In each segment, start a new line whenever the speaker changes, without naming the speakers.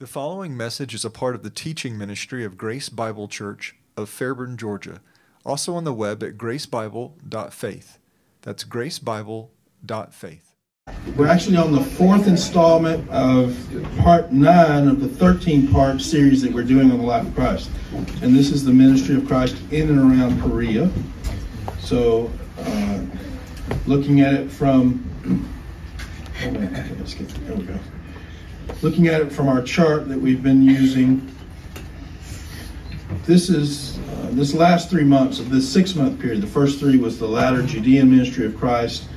The following message is a part of the teaching ministry of Grace Bible Church of Fairburn, Georgia, also on the web at gracebible.faith. That's gracebible.faith.
We're actually on the fourth installment of part nine of the 13 part series that we're doing on the life of Christ. And this is the ministry of Christ in and around Perea. So, uh, looking at it from, oh man, there we go. Looking at it from our chart that we've been using, this is uh, this last three months of this six month period. The first three was the latter Judean ministry of Christ.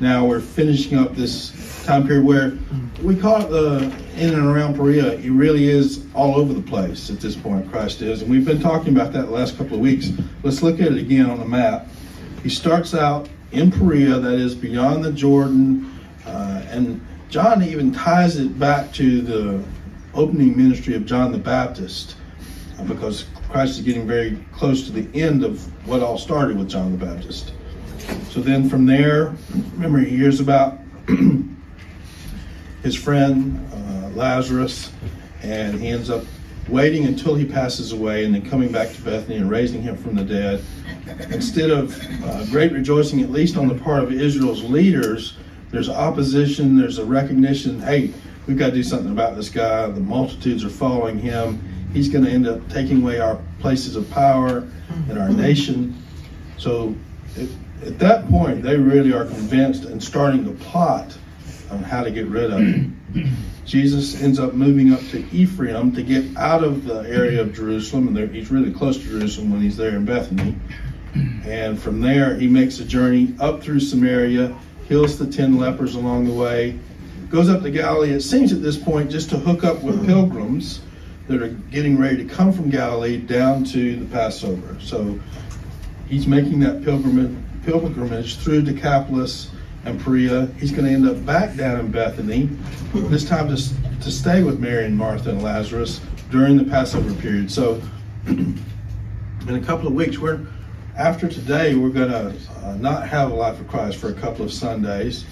Now we're finishing up this time period where we call it the in and around Perea. It really is all over the place at this point. Christ is, and we've been talking about that the last couple of weeks. Let's look at it again on the map. He starts out in Perea, that is beyond the Jordan, uh, and John even ties it back to the opening ministry of John the Baptist uh, because Christ is getting very close to the end of what all started with John the Baptist. So then from there, remember, he hears about his friend uh, Lazarus, and he ends up waiting until he passes away and then coming back to Bethany and raising him from the dead. Instead of uh, great rejoicing, at least on the part of Israel's leaders, there's opposition, there's a recognition hey, we've got to do something about this guy. The multitudes are following him. He's going to end up taking away our places of power in our nation. So it, at that point, they really are convinced and starting to plot on how to get rid of him. Jesus ends up moving up to Ephraim to get out of the area of Jerusalem, and he's really close to Jerusalem when he's there in Bethany. And from there, he makes a journey up through Samaria, heals the ten lepers along the way, goes up to Galilee. It seems at this point just to hook up with pilgrims that are getting ready to come from Galilee down to the Passover. So he's making that pilgrimage, pilgrimage through Decapolis and Perea. He's going to end up back down in Bethany, this time to, to stay with Mary and Martha and Lazarus during the Passover period. So in a couple of weeks, we're after today, we're going to uh, not have a Life of Christ for a couple of Sundays.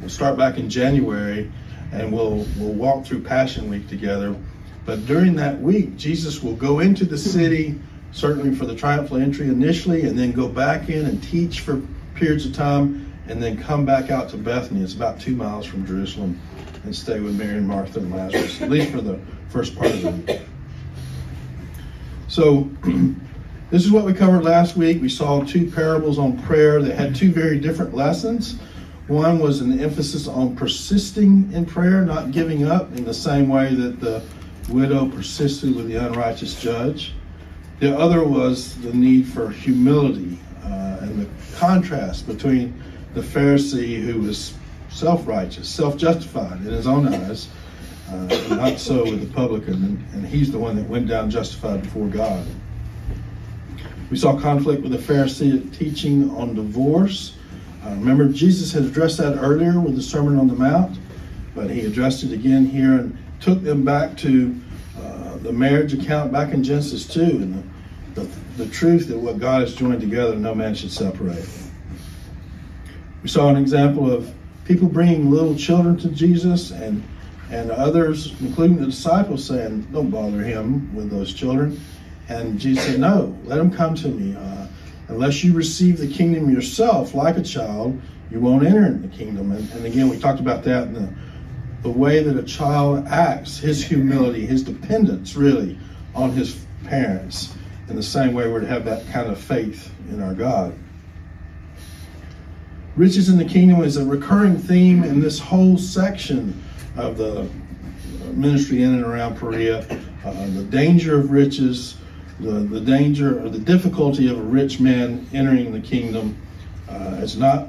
We'll start back in January, and we'll we'll walk through Passion Week together. But during that week, Jesus will go into the city, certainly for the triumphal entry initially, and then go back in and teach for periods of time, and then come back out to Bethany. It's about two miles from Jerusalem, and stay with Mary and Martha and Lazarus, at least for the first part of the week. So. This is what we covered last week. We saw two parables on prayer that had two very different lessons. One was an emphasis on persisting in prayer, not giving up in the same way that the widow persisted with the unrighteous judge. The other was the need for humility uh, and the contrast between the Pharisee who was self righteous, self justified in his own eyes, uh, not so with the publican, and, and he's the one that went down justified before God. We saw conflict with the Pharisee teaching on divorce. Uh, remember, Jesus had addressed that earlier with the Sermon on the Mount, but he addressed it again here and took them back to uh, the marriage account back in Genesis 2 and the, the, the truth that what God has joined together, no man should separate. We saw an example of people bringing little children to Jesus and and others, including the disciples, saying, Don't bother him with those children. And Jesus said, No, let them come to me. Uh, unless you receive the kingdom yourself like a child, you won't enter in the kingdom. And, and again, we talked about that in the, the way that a child acts, his humility, his dependence really on his parents. In the same way, we're to have that kind of faith in our God. Riches in the kingdom is a recurring theme in this whole section of the ministry in and around Perea. Uh, the danger of riches, the, the danger or the difficulty of a rich man entering the kingdom. Uh, it's not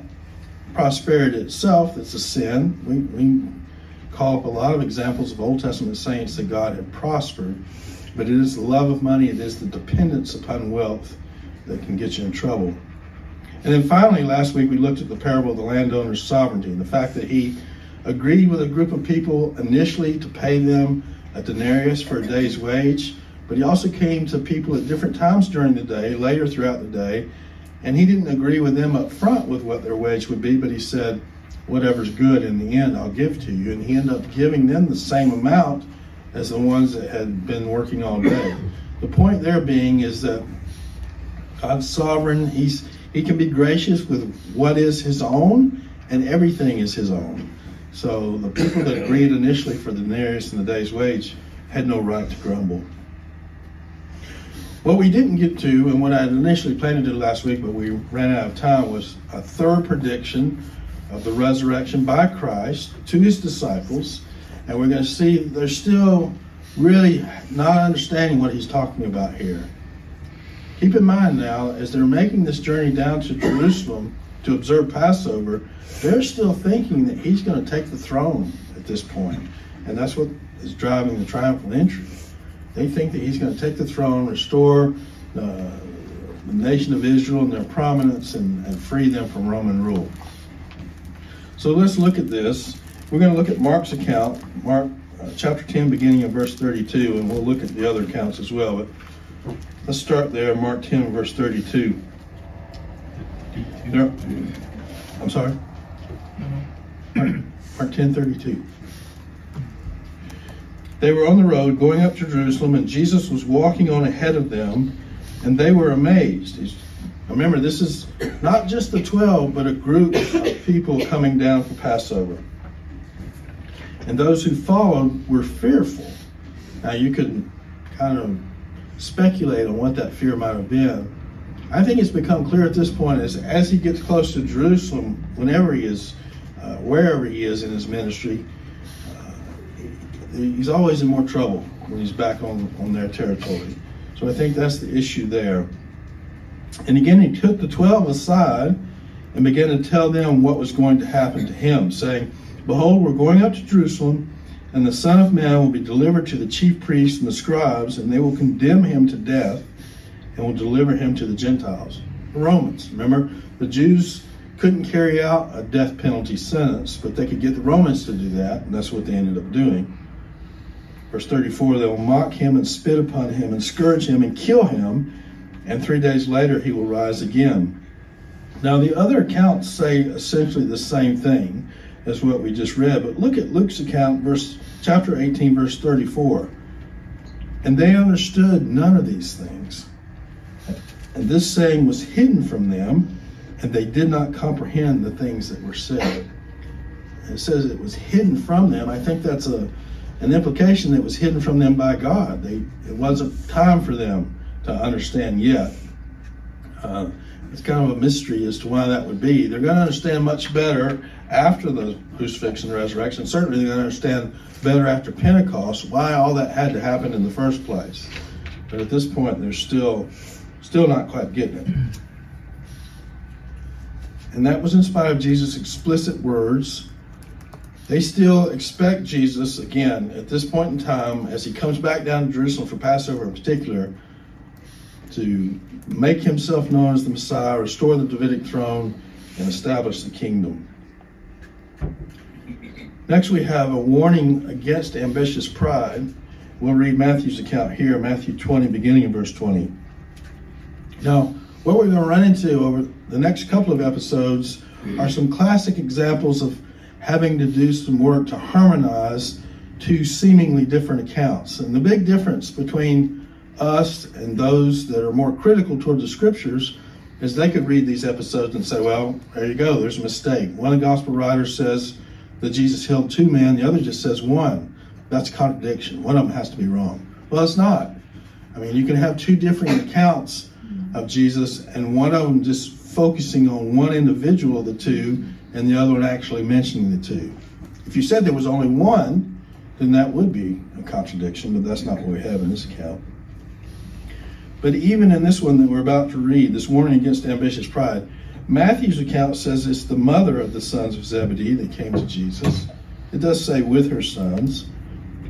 prosperity itself that's a sin. We, we call up a lot of examples of Old Testament saints that God had prospered, but it is the love of money, it is the dependence upon wealth that can get you in trouble. And then finally, last week we looked at the parable of the landowner's sovereignty and the fact that he agreed with a group of people initially to pay them a denarius for a day's wage but he also came to people at different times during the day, later throughout the day, and he didn't agree with them up front with what their wage would be, but he said, whatever's good in the end, I'll give to you. And he ended up giving them the same amount as the ones that had been working all day. The point there being is that God's sovereign. He's he can be gracious with what is his own, and everything is his own. So the people that agreed initially for the denarius and the day's wage had no right to grumble. What we didn't get to, and what I initially planned to do last week, but we ran out of time, was a third prediction of the resurrection by Christ to his disciples. And we're going to see they're still really not understanding what he's talking about here. Keep in mind now, as they're making this journey down to Jerusalem to observe Passover, they're still thinking that he's going to take the throne at this point. And that's what is driving the triumphal entry. They think that he's going to take the throne, restore uh, the nation of Israel and their prominence, and, and free them from Roman rule. So let's look at this. We're going to look at Mark's account, Mark uh, chapter 10, beginning of verse 32, and we'll look at the other accounts as well. But let's start there, Mark 10, verse 32. There, I'm sorry? Mark, Mark 10, 32. They were on the road going up to Jerusalem, and Jesus was walking on ahead of them, and they were amazed. Remember, this is not just the 12, but a group of people coming down for Passover. And those who followed were fearful. Now, you could kind of speculate on what that fear might have been. I think it's become clear at this point as, as he gets close to Jerusalem, whenever he is, uh, wherever he is in his ministry, he's always in more trouble when he's back on, on their territory. So I think that's the issue there. And again, he took the 12 aside and began to tell them what was going to happen to him, saying, Behold, we're going up to Jerusalem, and the Son of Man will be delivered to the chief priests and the scribes, and they will condemn him to death and will deliver him to the Gentiles, the Romans. Remember, the Jews couldn't carry out a death penalty sentence, but they could get the Romans to do that, and that's what they ended up doing. Verse 34 they will mock him and spit upon him and scourge him and kill him, and three days later he will rise again. Now, the other accounts say essentially the same thing as what we just read, but look at Luke's account, verse chapter 18, verse 34. And they understood none of these things. And this saying was hidden from them, and they did not comprehend the things that were said. It says it was hidden from them. I think that's a an implication that was hidden from them by God. They, it wasn't time for them to understand yet. Uh, it's kind of a mystery as to why that would be. They're going to understand much better after the crucifixion and resurrection. Certainly, they're going to understand better after Pentecost why all that had to happen in the first place. But at this point, they're still, still not quite getting it. And that was in spite of Jesus' explicit words they still expect Jesus, again, at this point in time, as he comes back down to Jerusalem for Passover in particular, to make himself known as the Messiah, restore the Davidic throne, and establish the kingdom. Next, we have a warning against ambitious pride. We'll read Matthew's account here, Matthew 20, beginning in verse 20. Now, what we're going to run into over the next couple of episodes are some classic examples of having to do some work to harmonize two seemingly different accounts. And the big difference between us and those that are more critical toward the scriptures is they could read these episodes and say, well, there you go, there's a mistake. One gospel writer says that Jesus healed two men, the other just says one. That's a contradiction. One of them has to be wrong. Well, it's not. I mean, you can have two different accounts of Jesus, and one of them just focusing on one individual of the two and the other one actually mentioning the two. If you said there was only one, then that would be a contradiction, but that's not what we have in this account. But even in this one that we're about to read, this warning against ambitious pride, Matthew's account says it's the mother of the sons of Zebedee that came to Jesus. It does say with her sons,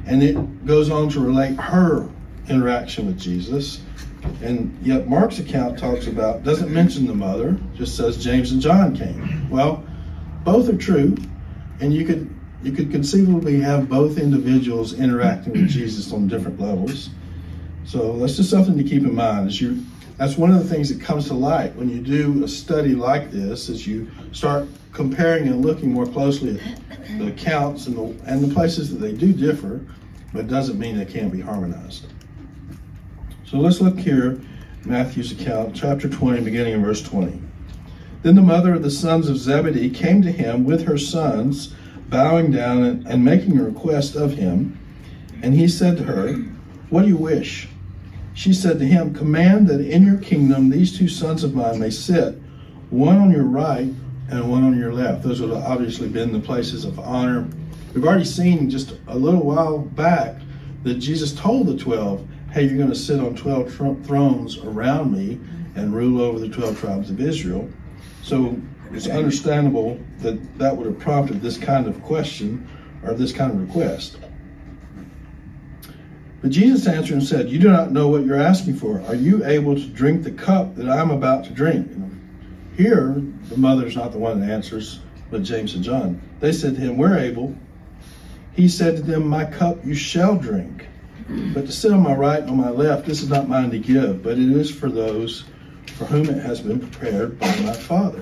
and it goes on to relate her interaction with Jesus. And yet Mark's account talks about, doesn't mention the mother, just says James and John came. Well, both are true, and you could you could conceivably have both individuals interacting with Jesus on different levels. So that's just something to keep in mind. As you, that's one of the things that comes to light when you do a study like this. As you start comparing and looking more closely at the accounts and the and the places that they do differ, but it doesn't mean they can't be harmonized. So let's look here, Matthew's account, chapter 20, beginning in verse 20. Then the mother of the sons of Zebedee came to him with her sons, bowing down and, and making a request of him. And he said to her, What do you wish? She said to him, Command that in your kingdom these two sons of mine may sit, one on your right and one on your left. Those would have obviously been the places of honor. We've already seen just a little while back that Jesus told the 12, Hey, you're going to sit on 12 tr- thrones around me and rule over the 12 tribes of Israel. So it's understandable that that would have prompted this kind of question or this kind of request. But Jesus answered and said, You do not know what you're asking for. Are you able to drink the cup that I'm about to drink? Here, the mother's not the one that answers, but James and John. They said to him, We're able. He said to them, My cup you shall drink. But to sit on my right and on my left, this is not mine to give, but it is for those for whom it has been prepared by my Father.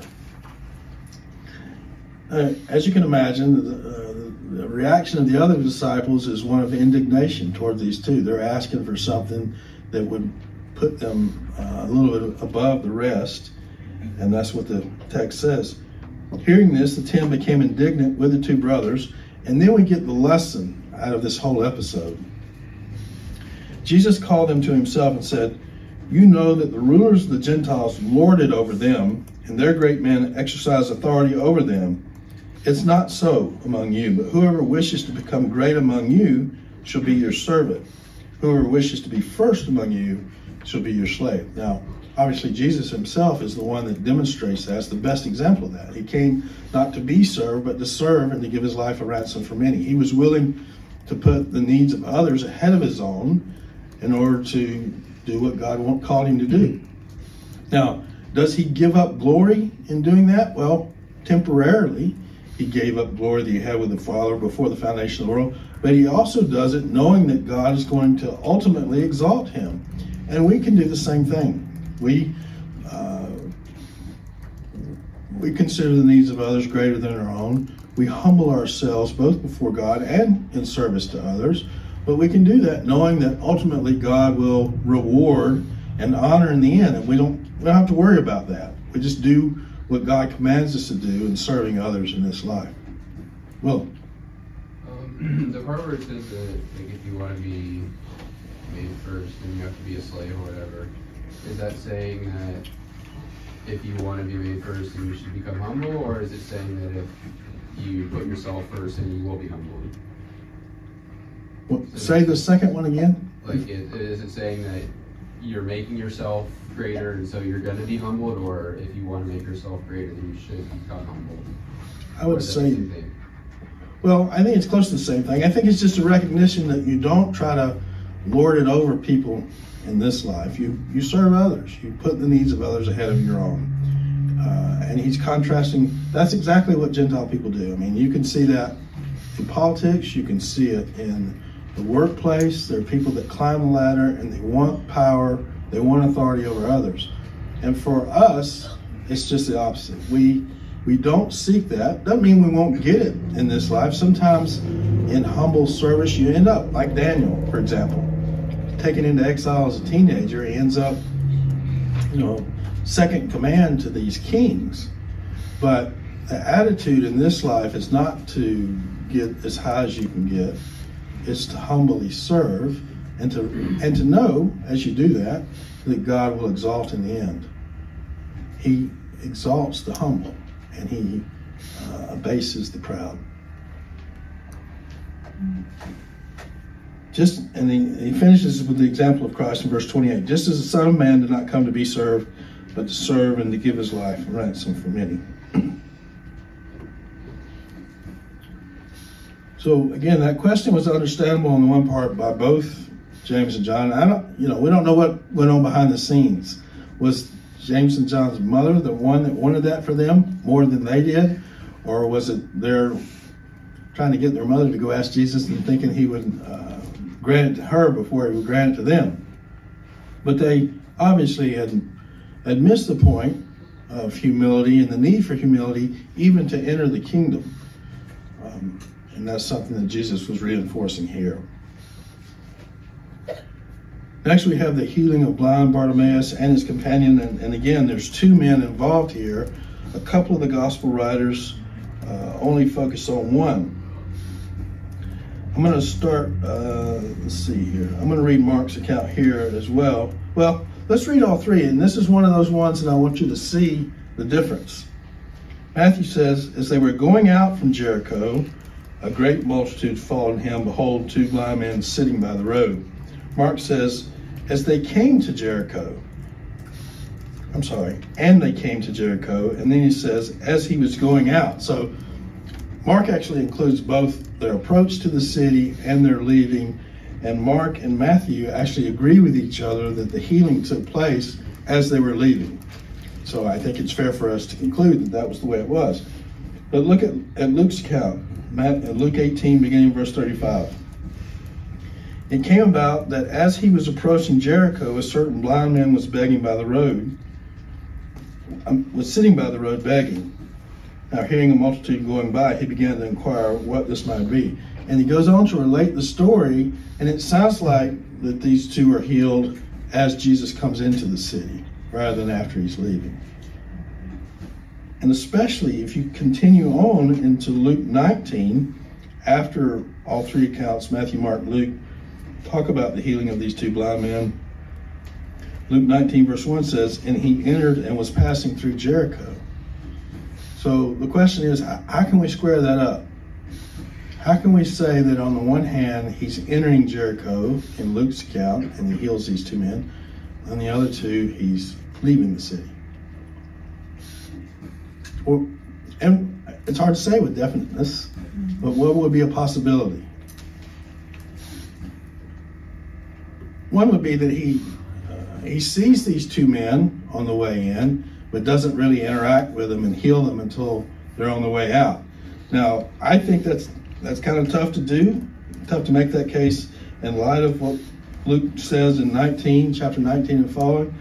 Uh, as you can imagine, the, uh, the, reaction of the other disciples is one of indignation toward these two. They're asking for something that would put them uh, a little bit above the rest, and that's what the text says. Hearing this, the ten became indignant with the two brothers, and then we get the lesson out of this whole episode. Jesus called them to himself and said, You know that the rulers of the Gentiles lord it over them, and their great men exercise authority over them. It's not so among you, but whoever wishes to become great among you shall be your servant. Whoever wishes to be first among you shall be your slave. Now, obviously, Jesus himself is the one that demonstrates that. It's the best example of that. He came not to be served, but to serve and to give his life a ransom for many. He was willing to put the needs of others ahead of his own in order to do what God called him to do. Now, does he give up glory in doing that? Well, temporarily he gave up glory that he had with the Father before the foundation of the world, but he also does it knowing that God is going to ultimately exalt him. And we can do the same thing. We uh, we consider the needs of others greater than our own. We humble ourselves both before God and in service to others. But we can do that knowing that ultimately God will reward and honor in the end, and we don't we don't have to worry about that. We just do what God commands us to do in serving others in this life. Well,
um, the it says that like, if you want to be made first, then you have to be a slave or whatever, is that saying that if you want to be made first, then you should become humble, or is it saying that if you put yourself first, then you will be humbled?
Well, say the second one again.
Like, it, is it saying that you're making yourself greater, and so you're going to be humbled, or if you want to make yourself greater, then you should become humbled?
I would say. Well, I think it's close to the same thing. I think it's just a recognition that you don't try to lord it over people in this life. You you serve others. You put the needs of others ahead of your own. Uh, and he's contrasting. That's exactly what Gentile people do. I mean, you can see that in politics. You can see it in the workplace. There are people that climb the ladder and they want power, they want authority over others. And for us, it's just the opposite. We we don't seek that. Doesn't mean we won't get it in this life. Sometimes in humble service, you end up like Daniel, for example, taken into exile as a teenager. He ends up, you know, second command to these kings. But the attitude in this life is not to get as high as you can get is to humbly serve and to and to know as you do that that God will exalt in the end. He exalts the humble and he uh, abases the proud. Just and he, he finishes with the example of Christ in verse 28. Just as the Son of Man did not come to be served, but to serve and to give his life a ransom for many. So again, that question was understandable on the one part by both James and John. I don't, you know, we don't know what went on behind the scenes. Was James and John's mother the one that wanted that for them more than they did, or was it their trying to get their mother to go ask Jesus and thinking he would uh, grant it to her before he would grant it to them? But they obviously had had missed the point of humility and the need for humility even to enter the kingdom. Um, and that's something that Jesus was reinforcing here. Next, we have the healing of blind Bartimaeus and his companion. And, and again, there's two men involved here. A couple of the gospel writers uh, only focus on one. I'm going to start, uh, let's see here. I'm going to read Mark's account here as well. Well, let's read all three. And this is one of those ones that I want you to see the difference. Matthew says, As they were going out from Jericho, a great multitude followed him. Behold, two blind men sitting by the road. Mark says, As they came to Jericho, I'm sorry, and they came to Jericho. And then he says, As he was going out. So Mark actually includes both their approach to the city and their leaving. And Mark and Matthew actually agree with each other that the healing took place as they were leaving. So I think it's fair for us to conclude that that was the way it was. But look at, at Luke's account, Luke 18, beginning verse 35. It came about that as he was approaching Jericho, a certain blind man was begging by the road, um, was sitting by the road begging. Now, hearing a multitude going by, he began to inquire what this might be. And he goes on to relate the story, and it sounds like that these two are healed as Jesus comes into the city rather than after he's leaving. And especially if you continue on into Luke 19, after all three accounts, Matthew, Mark, Luke, talk about the healing of these two blind men. Luke 19, verse 1 says, And he entered and was passing through Jericho. So the question is, how can we square that up? How can we say that on the one hand, he's entering Jericho in Luke's account and he heals these two men? On the other two, he's leaving the city. Well, and it's hard to say with definiteness, but what would be a possibility? One would be that he uh, he sees these two men on the way in, but doesn't really interact with them and heal them until they're on the way out. Now, I think that's that's kind of tough to do, tough to make that case in light of what Luke says in 19, chapter 19 and following.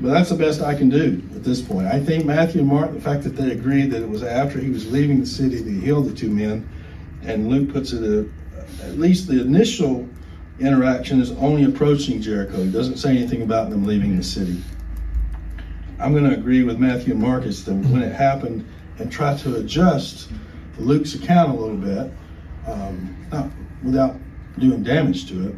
But that's the best I can do at this point. I think Matthew and Mark, the fact that they agreed that it was after he was leaving the city that he healed the two men, and Luke puts it at, at least the initial interaction is only approaching Jericho. He doesn't say anything about them leaving the city. I'm going to agree with Matthew and Marcus that when it happened and try to adjust Luke's account a little bit, um, not without doing damage to it.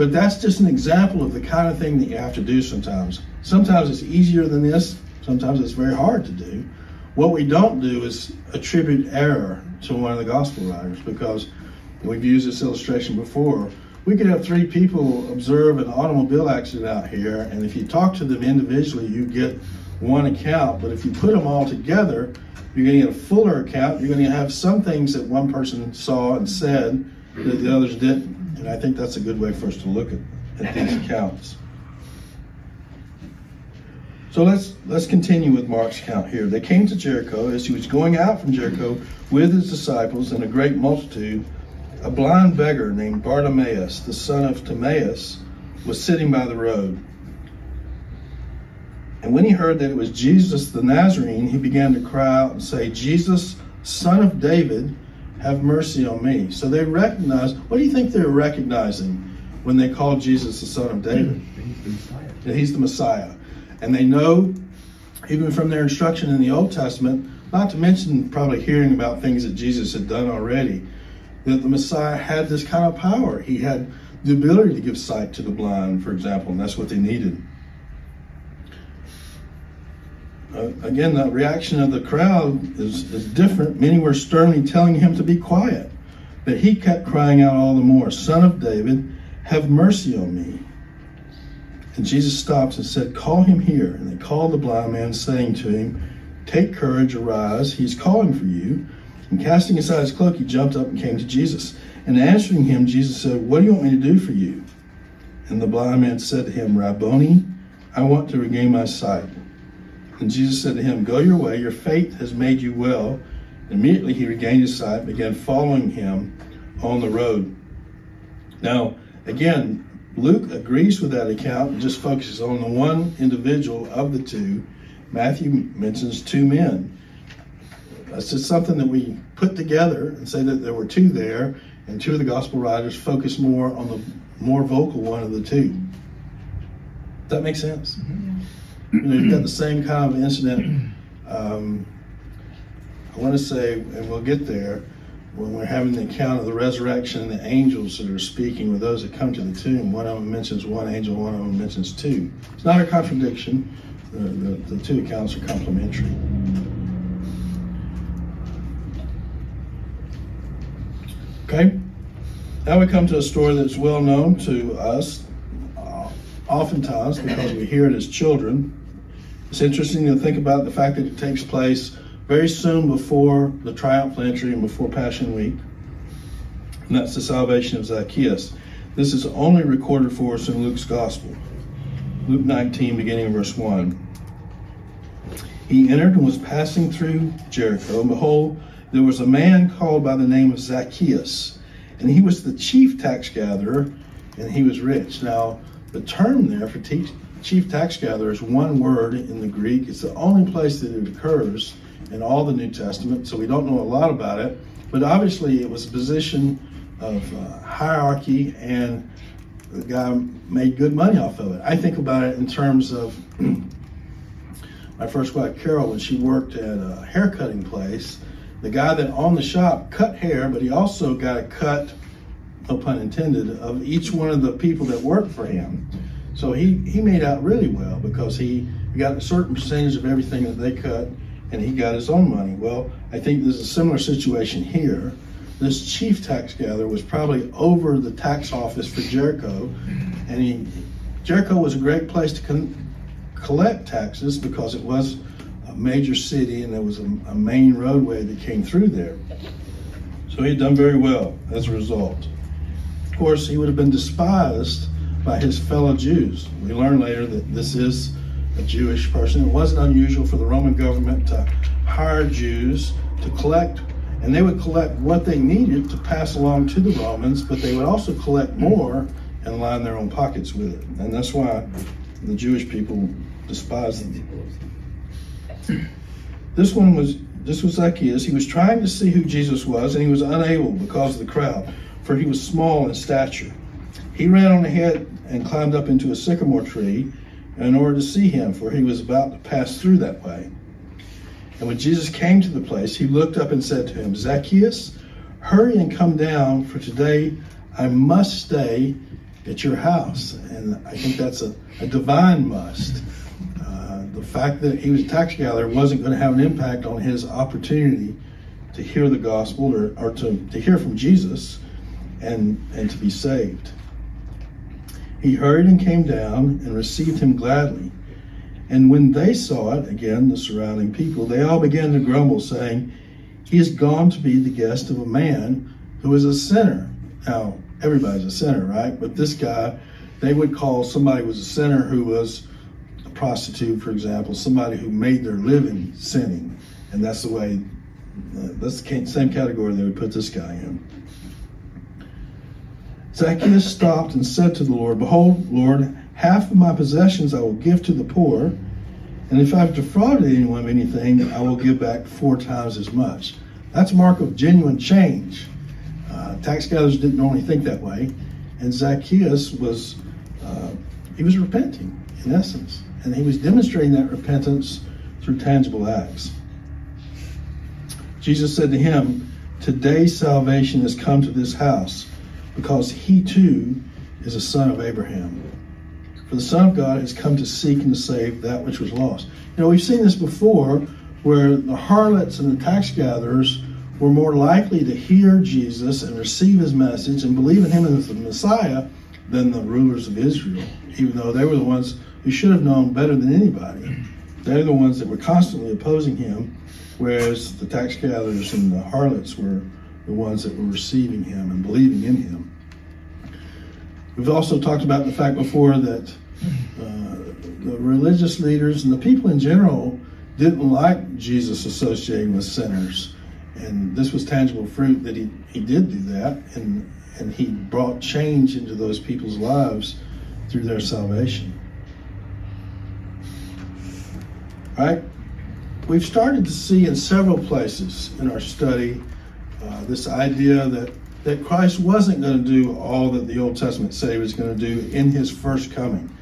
But that's just an example of the kind of thing that you have to do sometimes. Sometimes it's easier than this, sometimes it's very hard to do. What we don't do is attribute error to one of the gospel writers because we've used this illustration before. We could have three people observe an automobile accident out here, and if you talk to them individually, you get one account. But if you put them all together, you're going to get a fuller account. You're going to have some things that one person saw and said that the others didn't. And I think that's a good way for us to look at, at these accounts. So let's let's continue with Mark's account here. They came to Jericho as he was going out from Jericho with his disciples and a great multitude. A blind beggar named Bartimaeus, the son of Timaeus, was sitting by the road. And when he heard that it was Jesus the Nazarene, he began to cry out and say, Jesus, son of David, have mercy on me. So they recognize, what do you think they're recognizing when they call Jesus the son of David? That he's the Messiah. And they know, even from their instruction in the Old Testament, not to mention probably hearing about things that Jesus had done already, that the Messiah had this kind of power. He had the ability to give sight to the blind, for example, and that's what they needed. Uh, again, the reaction of the crowd is, is different. Many were sternly telling him to be quiet, but he kept crying out all the more, Son of David, have mercy on me. And Jesus stopped and said, Call him here. And they called the blind man, saying to him, Take courage, arise, he is calling for you. And casting aside his cloak, he jumped up and came to Jesus. And answering him, Jesus said, What do you want me to do for you? And the blind man said to him, Rabboni, I want to regain my sight. And Jesus said to him, Go your way, your faith has made you well. Immediately he regained his sight, and began following him on the road. Now, again, Luke agrees with that account and just focuses on the one individual of the two. Matthew mentions two men. That's just something that we put together and say that there were two there, and two of the gospel writers focus more on the more vocal one of the two. Does that make sense? Mm-hmm. You've got the same kind of incident. Um, I want to say, and we'll get there, when we're having the account of the resurrection, and the angels that are speaking with those that come to the tomb. One of them mentions one angel, one of them mentions two. It's not a contradiction. The, the, the two accounts are complementary. Okay? Now we come to a story that's well known to us, uh, oftentimes because we hear it as children. It's interesting to think about the fact that it takes place very soon before the triumphal entry and before Passion Week. And that's the salvation of Zacchaeus. This is only recorded for us in Luke's Gospel. Luke 19, beginning in verse 1. He entered and was passing through Jericho, and behold, there was a man called by the name of Zacchaeus, and he was the chief tax gatherer, and he was rich. Now, the term there for chief tax gatherer is one word in the Greek. It's the only place that it occurs in all the New Testament, so we don't know a lot about it. But obviously, it was a position of uh, hierarchy, and the guy made good money off of it. I think about it in terms of my first wife, Carol, when she worked at a haircutting place the guy that owned the shop cut hair, but he also got a cut, no pun intended, of each one of the people that worked for him. So he, he made out really well because he got a certain percentage of everything that they cut and he got his own money. Well, I think there's a similar situation here. This chief tax gatherer was probably over the tax office for Jericho, and he, Jericho was a great place to con- collect taxes because it was a major city and there was a, a main roadway that came through there. So he had done very well as a result. Of course, he would have been despised by his fellow Jews. We learn later that this is a Jewish person. It wasn't unusual for the Roman government to hire Jews to collect, and they would collect what they needed to pass along to the Romans, but they would also collect more and line their own pockets with it. And that's why the Jewish people despised them. This one was this was Zacchaeus. He was trying to see who Jesus was, and he was unable because of the crowd, for he was small in stature. He ran on ahead and climbed up into a sycamore tree in order to see him, for he was about to pass through that way. And when Jesus came to the place, he looked up and said to him, Zacchaeus, hurry and come down, for today I must stay at your house. And I think that's a, a divine must uh, the fact that he was a tax gatherer wasn't going to have an impact on his opportunity to hear the gospel or, or to, to hear from Jesus and, and to be saved. He hurried and came down and received him gladly. And when they saw it, again, the surrounding people, they all began to grumble, saying, He is gone to be the guest of a man who is a sinner. Now, everybody's a sinner, right? But this guy, they would call somebody who was a sinner who was a prostitute, for example, somebody who made their living sinning, and that's the way, uh, that's the same category they would put this guy in. Zacchaeus stopped and said to the Lord, Behold, Lord, half of my possessions I will give to the poor, and if I've defrauded anyone of anything, I will give back four times as much. That's a mark of genuine change. Uh, tax gatherers didn't normally think that way, and Zacchaeus was, uh, he was repenting in essence. And he was demonstrating that repentance through tangible acts. Jesus said to him, Today salvation has come to this house, because he too is a son of Abraham. For the Son of God has come to seek and to save that which was lost. Know, we've seen this before where the harlots and the tax gatherers were more likely to hear Jesus and receive his message and believe in him as the Messiah than the rulers of Israel, even though they were the ones who should have known better than anybody. They're the ones that were constantly opposing him, whereas the tax gatherers and the harlots were the ones that were receiving him and believing in him. We've also talked about the fact before that uh, the religious leaders and the people in general didn't like Jesus associating with sinners. And this was tangible fruit that he, he did do that, and, and he brought change into those people's lives through their salvation. right? We've started to see in several places in our study uh, this idea that, that Christ wasn't going to do all that the Old Testament said he was going to do in his first coming.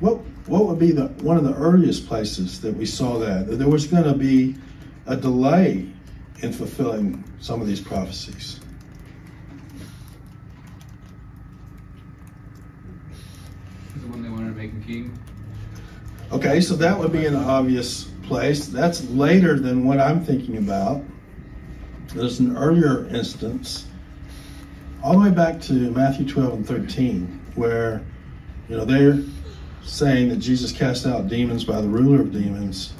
What, what would be the one of the earliest places that we saw that? That there was going to be a delay in fulfilling some of these prophecies.
The one they wanted to make a king.
Okay, so that would be an obvious place. That's later than what I'm thinking about. There's an earlier instance, all the way back to Matthew 12 and 13, where, you know, they're saying that Jesus cast out demons by the ruler of demons,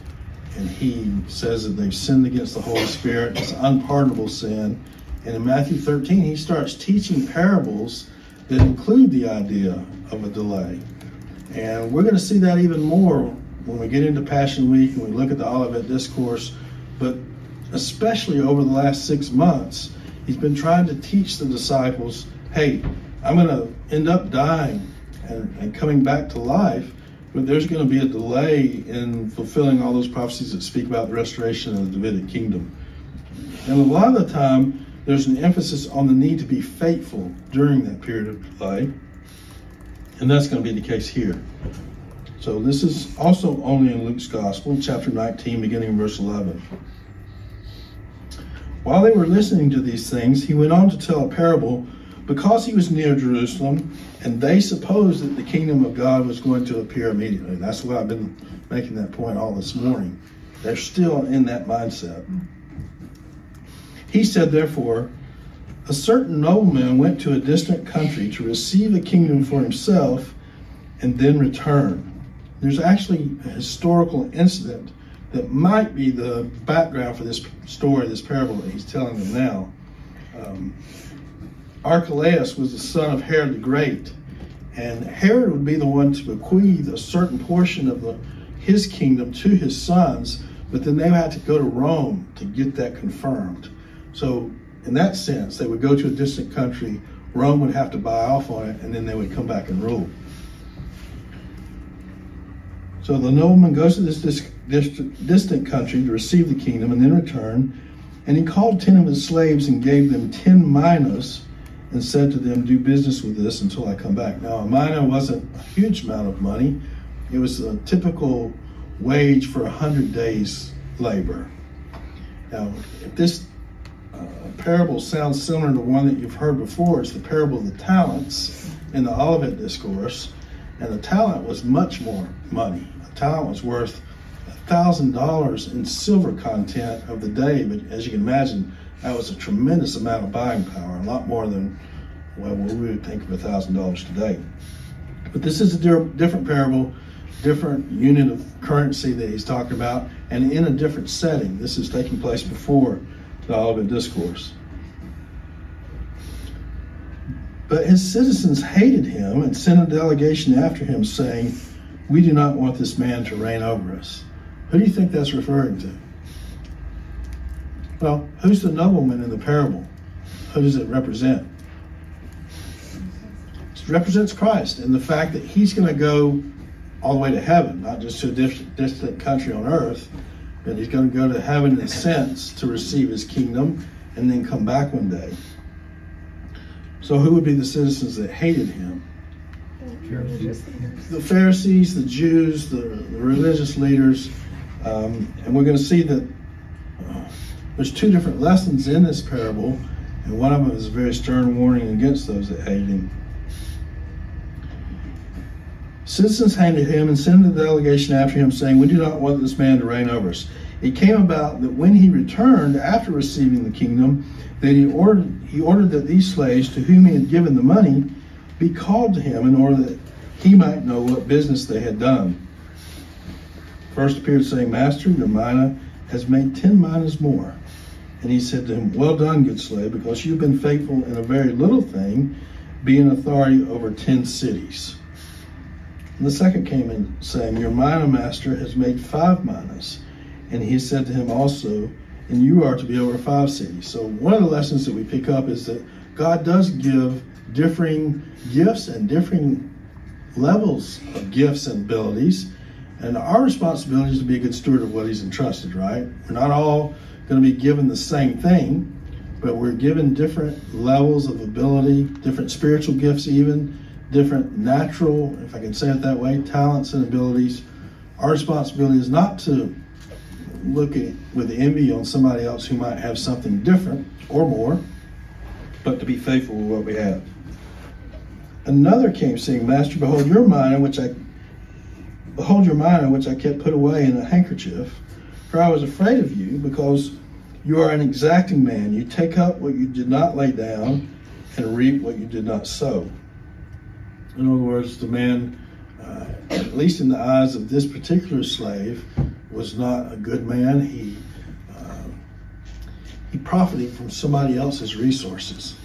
and he says that they've sinned against the Holy Spirit. It's unpardonable sin. And in Matthew 13, he starts teaching parables that include the idea of a delay. And we're going to see that even more when we get into Passion Week and we look at the Olivet Discourse. But especially over the last six months, he's been trying to teach the disciples hey, I'm going to end up dying and, and coming back to life, but there's going to be a delay in fulfilling all those prophecies that speak about the restoration of the Davidic kingdom. And a lot of the time, there's an emphasis on the need to be faithful during that period of delay. And that's going to be the case here. So this is also only in Luke's Gospel, chapter 19, beginning in verse 11. While they were listening to these things, he went on to tell a parable because he was near Jerusalem, and they supposed that the kingdom of God was going to appear immediately. That's why I've been making that point all this morning. They're still in that mindset. He said, therefore, a certain nobleman went to a distant country to receive a kingdom for himself and then return. There's actually a historical incident that might be the background for this story, this parable that he's telling them now. Um, Archelaus was the son of Herod the Great, and Herod would be the one to bequeath a certain portion of the, his kingdom to his sons, but then they had to go to Rome to get that confirmed. So, in that sense, they would go to a distant country, Rome would have to buy off on it, and then they would come back and rule. So the nobleman goes to this distant country to receive the kingdom and then return. And he called ten of his slaves and gave them ten minas and said to them, Do business with this until I come back. Now, a mina wasn't a huge amount of money, it was a typical wage for a 100 days' labor. Now, if this uh, parable sounds similar to one that you've heard before, it's the parable of the talents in the Olivet Discourse. And the talent was much more money. A talent was worth $1,000 in silver content of the day, but as you can imagine, that was a tremendous amount of buying power, a lot more than well, we would think of a $1,000 today. But this is a different parable, different unit of currency that he's talking about, and in a different setting. This is taking place before the Olivet Discourse. But his citizens hated him and sent a delegation after him, saying, We do not want this man to reign over us. Who do you think that's referring to? Well, who's the nobleman in the parable? Who does it represent? It represents Christ and the fact that he's going to go all the way to heaven, not just to a distant, country on earth, but he's going to go to heaven in a sense to receive his kingdom and then come back one day. So, who would be the citizens that hated him? The Pharisees, the Jews, the, the religious leaders. Um, and we're going to see that there's two different lessons in this parable, and one of them is a very stern warning against those that hate him. Citizens hated him and sent a delegation after him, saying, We do not want this man to reign over us. It came about that when he returned after receiving the kingdom, that he ordered, he ordered that these slaves to whom he had given the money be called to him in order that he might know what business they had done. First appeared saying, Master, your mina has made ten minas more. And he said to him, Well done, good slave, because you've been faithful in a very little thing, be in authority over ten cities. And the second came in saying, Your mina master has made five minas. And he said to him also, And you are to be over five cities. So one of the lessons that we pick up is that God does give differing gifts and differing levels of gifts and abilities. And our responsibility is to be a good steward of what he's entrusted, right? We're not all going to be given the same thing, but we're given different levels of ability, different spiritual gifts even, different natural, if I can say it that way, talents and abilities. Our responsibility is not to look at with envy on somebody else who might have something different or more, but to be faithful with what we have. Another came saying, Master, behold your mina, which I behold your mina, which I kept put away in a handkerchief, for I was afraid of you, because you are an exacting man. You take up what you did not lay down, and reap what you did not sow. In other words, the man, uh, at least in the eyes of this particular slave, was not a good man. He uh, he profited from somebody else's resources.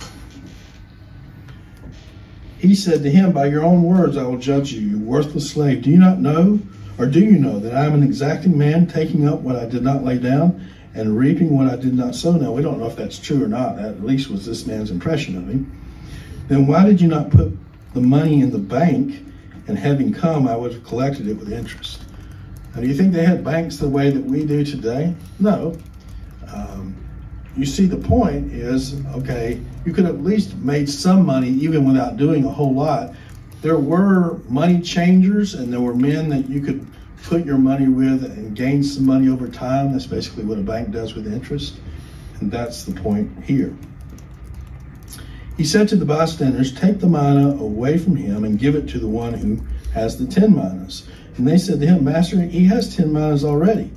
He said to him, By your own words I will judge you, you worthless slave. Do you not know, or do you know, that I am an exacting man, taking up what I did not lay down and reaping what I did not sow? Now, we don't know if that's true or not. That at least was this man's impression of him. Then why did you not put the money in the bank, and having come, I would have collected it with interest? Now, do you think they had banks the way that we do today? No. Um, you see, the point is okay, you could at least made some money even without doing a whole lot. There were money changers, and there were men that you could put your money with and gain some money over time. That's basically what a bank does with interest. And that's the point here. He said to the bystanders, Take the mina away from him and give it to the one who has the ten minas. And they said to him, Master, he has ten minas already.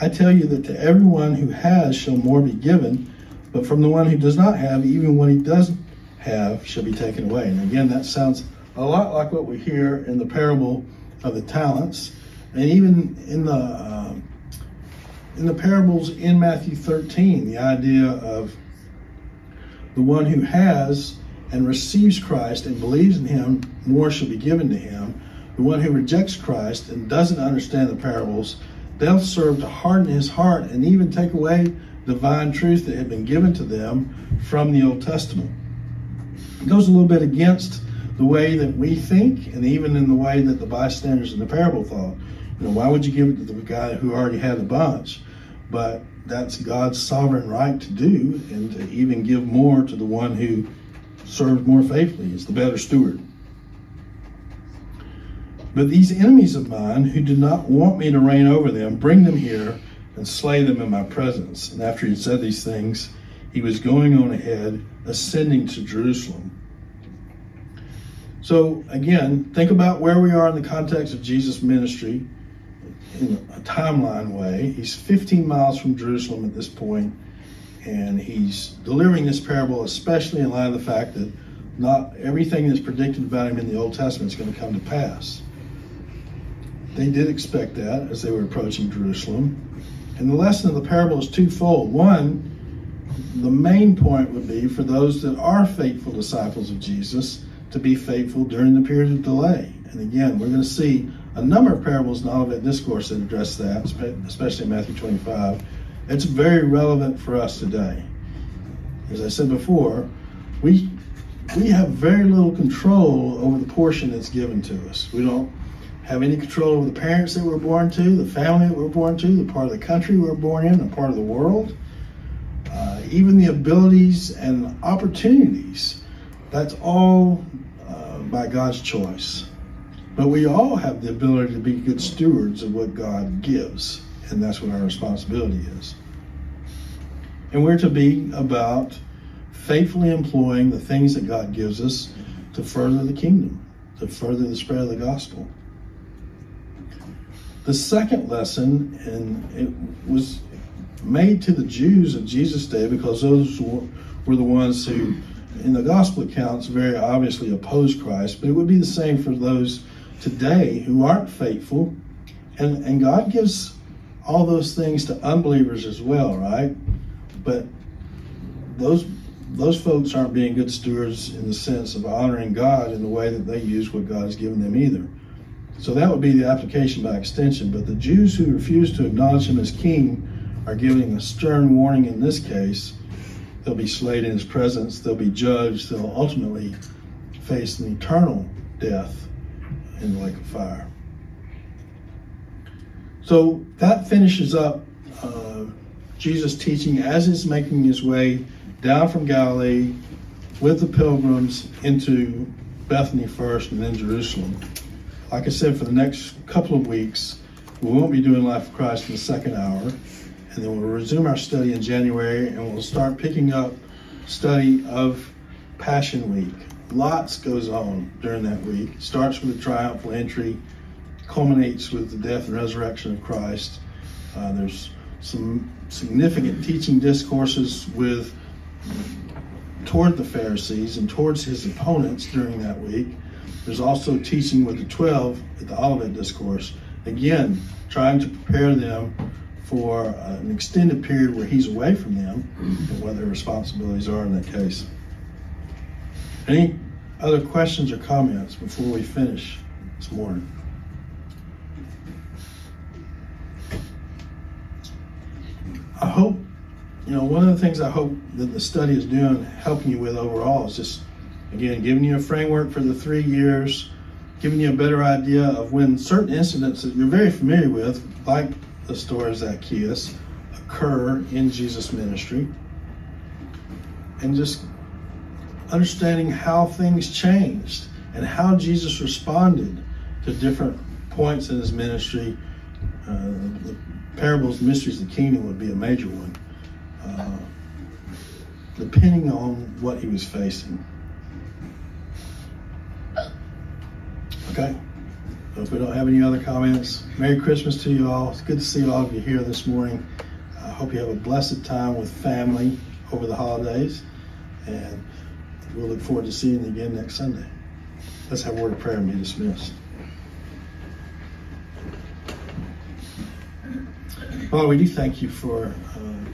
I tell you that to everyone who has shall more be given, but from the one who does not have, even what he does have shall be taken away. And again, that sounds a lot like what we hear in the parable of the talents, and even in the uh, in the parables in Matthew 13, the idea of the one who has and receives Christ and believes in him, more shall be given to him. The one who rejects Christ and doesn't understand the parables, they'll serve to harden his heart and even take away divine truth that had been given to them from the Old Testament. It goes a little bit against the way that we think and even in the way that the bystanders in the parable thought. You know, why would you give it to the guy who already had a bunch? But that's God's sovereign right to do and to even give more to the one who served more faithfully, is the better steward. But these enemies of mine who did not want me to reign over them, bring them here and slay them in my presence. And after he said these things, he was going on ahead, ascending to Jerusalem. So, again, think about where we are in the context of Jesus' ministry in a timeline way. He's 15 miles from Jerusalem at this point, and he's delivering this parable, especially in light of the fact that not everything that's predicted about him in the Old Testament is going to come to pass. They did expect that as they were approaching Jerusalem. And the lesson of the parable is twofold. One, the main point would be for those that are faithful disciples of Jesus to be faithful during the period of delay. And again, we're going to see a number of parables in Olivet Discourse that address that, especially in Matthew 25. It's very relevant for us today. As I said before, we we have very little control over the portion that's given to us. We don't have any control over the parents that we're born to, the family that we're born to, the part of the country we're born in, the part of the world, uh, even the abilities and opportunities. That's all uh, by God's choice. But we all have the ability to be good stewards of what God gives, and that's what our responsibility is. And we're to be about faithfully employing the things that God gives us to further the kingdom, to further the spread of the gospel. The second lesson, and it was made to the Jews of Jesus' day because those were the ones who, in the gospel accounts, very obviously opposed Christ, but it would be the same for those today who aren't faithful. And, and God gives all those things to unbelievers as well, right? But those those folks aren't being good stewards in the sense of honoring God in the way that they use what God has given them either. So that would be the application by extension. But the Jews who refuse to acknowledge him as king are giving a stern warning in this case. They'll be slayed in his presence, they'll be judged, they'll ultimately face an eternal death in the lake of fire. So that finishes up uh, Jesus' teaching as he's making his way down from Galilee with the pilgrims into Bethany first and then Jerusalem. Like I said, for the next couple of weeks, we won't be doing Life of Christ in the second hour. And then we'll resume our study in January and we'll start picking up study of Passion Week. Lots goes on during that week. Starts with the triumphal entry, culminates with the death and resurrection of Christ. Uh, there's some significant teaching discourses with toward the Pharisees and towards his opponents during that week. There's also teaching with the 12 at the Olivet Discourse. Again, trying to prepare them for uh, an extended period where he's away from them and what their responsibilities are in that case. Any other questions or comments before we finish this morning? I hope, you know, one of the things I hope that the study is doing, helping you with overall, is just, again, giving you a framework for the three years, giving you a better idea of when certain incidents that you're very familiar with, like the story of Zacchaeus, occur in Jesus' ministry, and just understanding how things changed and how Jesus responded to different points in his ministry. Uh, the parables, mysteries of the kingdom would be a major one, uh, depending on what he was facing. Okay. So if we don't have any other comments, Merry Christmas to you all. It's good to see all of you here this morning. I hope you have a blessed time with family over the holidays, and we'll look forward to seeing you again next Sunday. Let's have a word of prayer and be dismissed. Father, we do thank you for uh,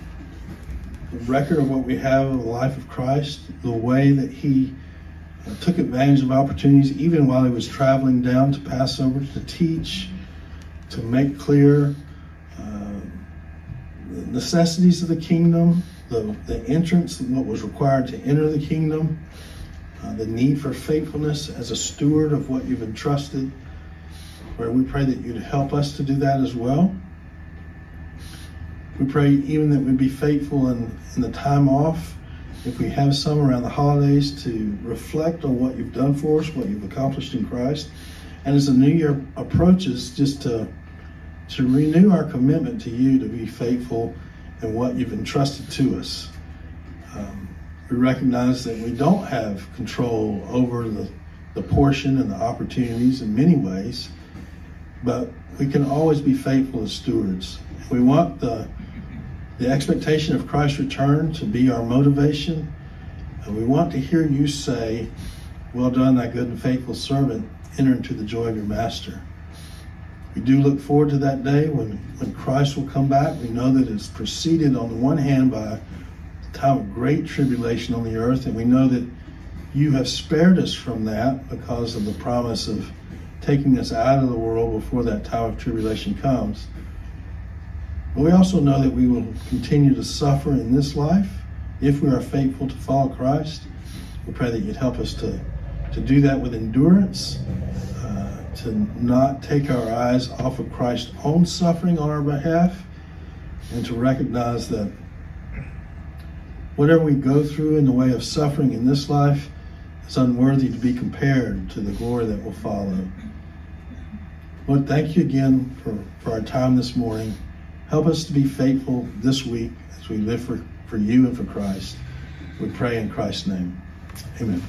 the record of what we have of the life of Christ, the way that he took advantage of opportunities, even while he was traveling down to Passover to teach, to make clear uh, the necessities of the kingdom, the, the entrance, what was required to enter the kingdom, uh, the need for faithfulness as a steward of what you've entrusted. Where we pray that you'd help us to do that as well. We pray even that we'd be faithful in, in the time off, if we have some around the holidays, to reflect on what you've done for us, what you've accomplished in Christ. And as the new year approaches, just to, to renew our commitment to you to be faithful in what you've entrusted to us. Um, we recognize that we don't have control over the, the portion and the opportunities in many ways, but we can always be faithful as stewards. We want the the expectation of Christ's return to be our motivation. And we want to hear you say, Well done, thy good and faithful servant, enter into the joy of your master. We do look forward to that day when, when Christ will come back. We know that it's preceded on the one hand by a time of great tribulation on the earth, and we know that you have spared us from that because of the promise of taking us out of the world before that time of tribulation comes. But we also know that we will continue to suffer in this life if we are faithful to follow Christ. We pray that you'd help us to, to do that with endurance, uh, to not take our eyes off of Christ's own suffering on our behalf, and to recognize that whatever we go through in the way of suffering in this life is unworthy to be compared to the glory that will follow. Lord, thank you again for, for our time this morning. Help us to be faithful this week as we live for, for you and for Christ. We pray in Christ's name. Amen.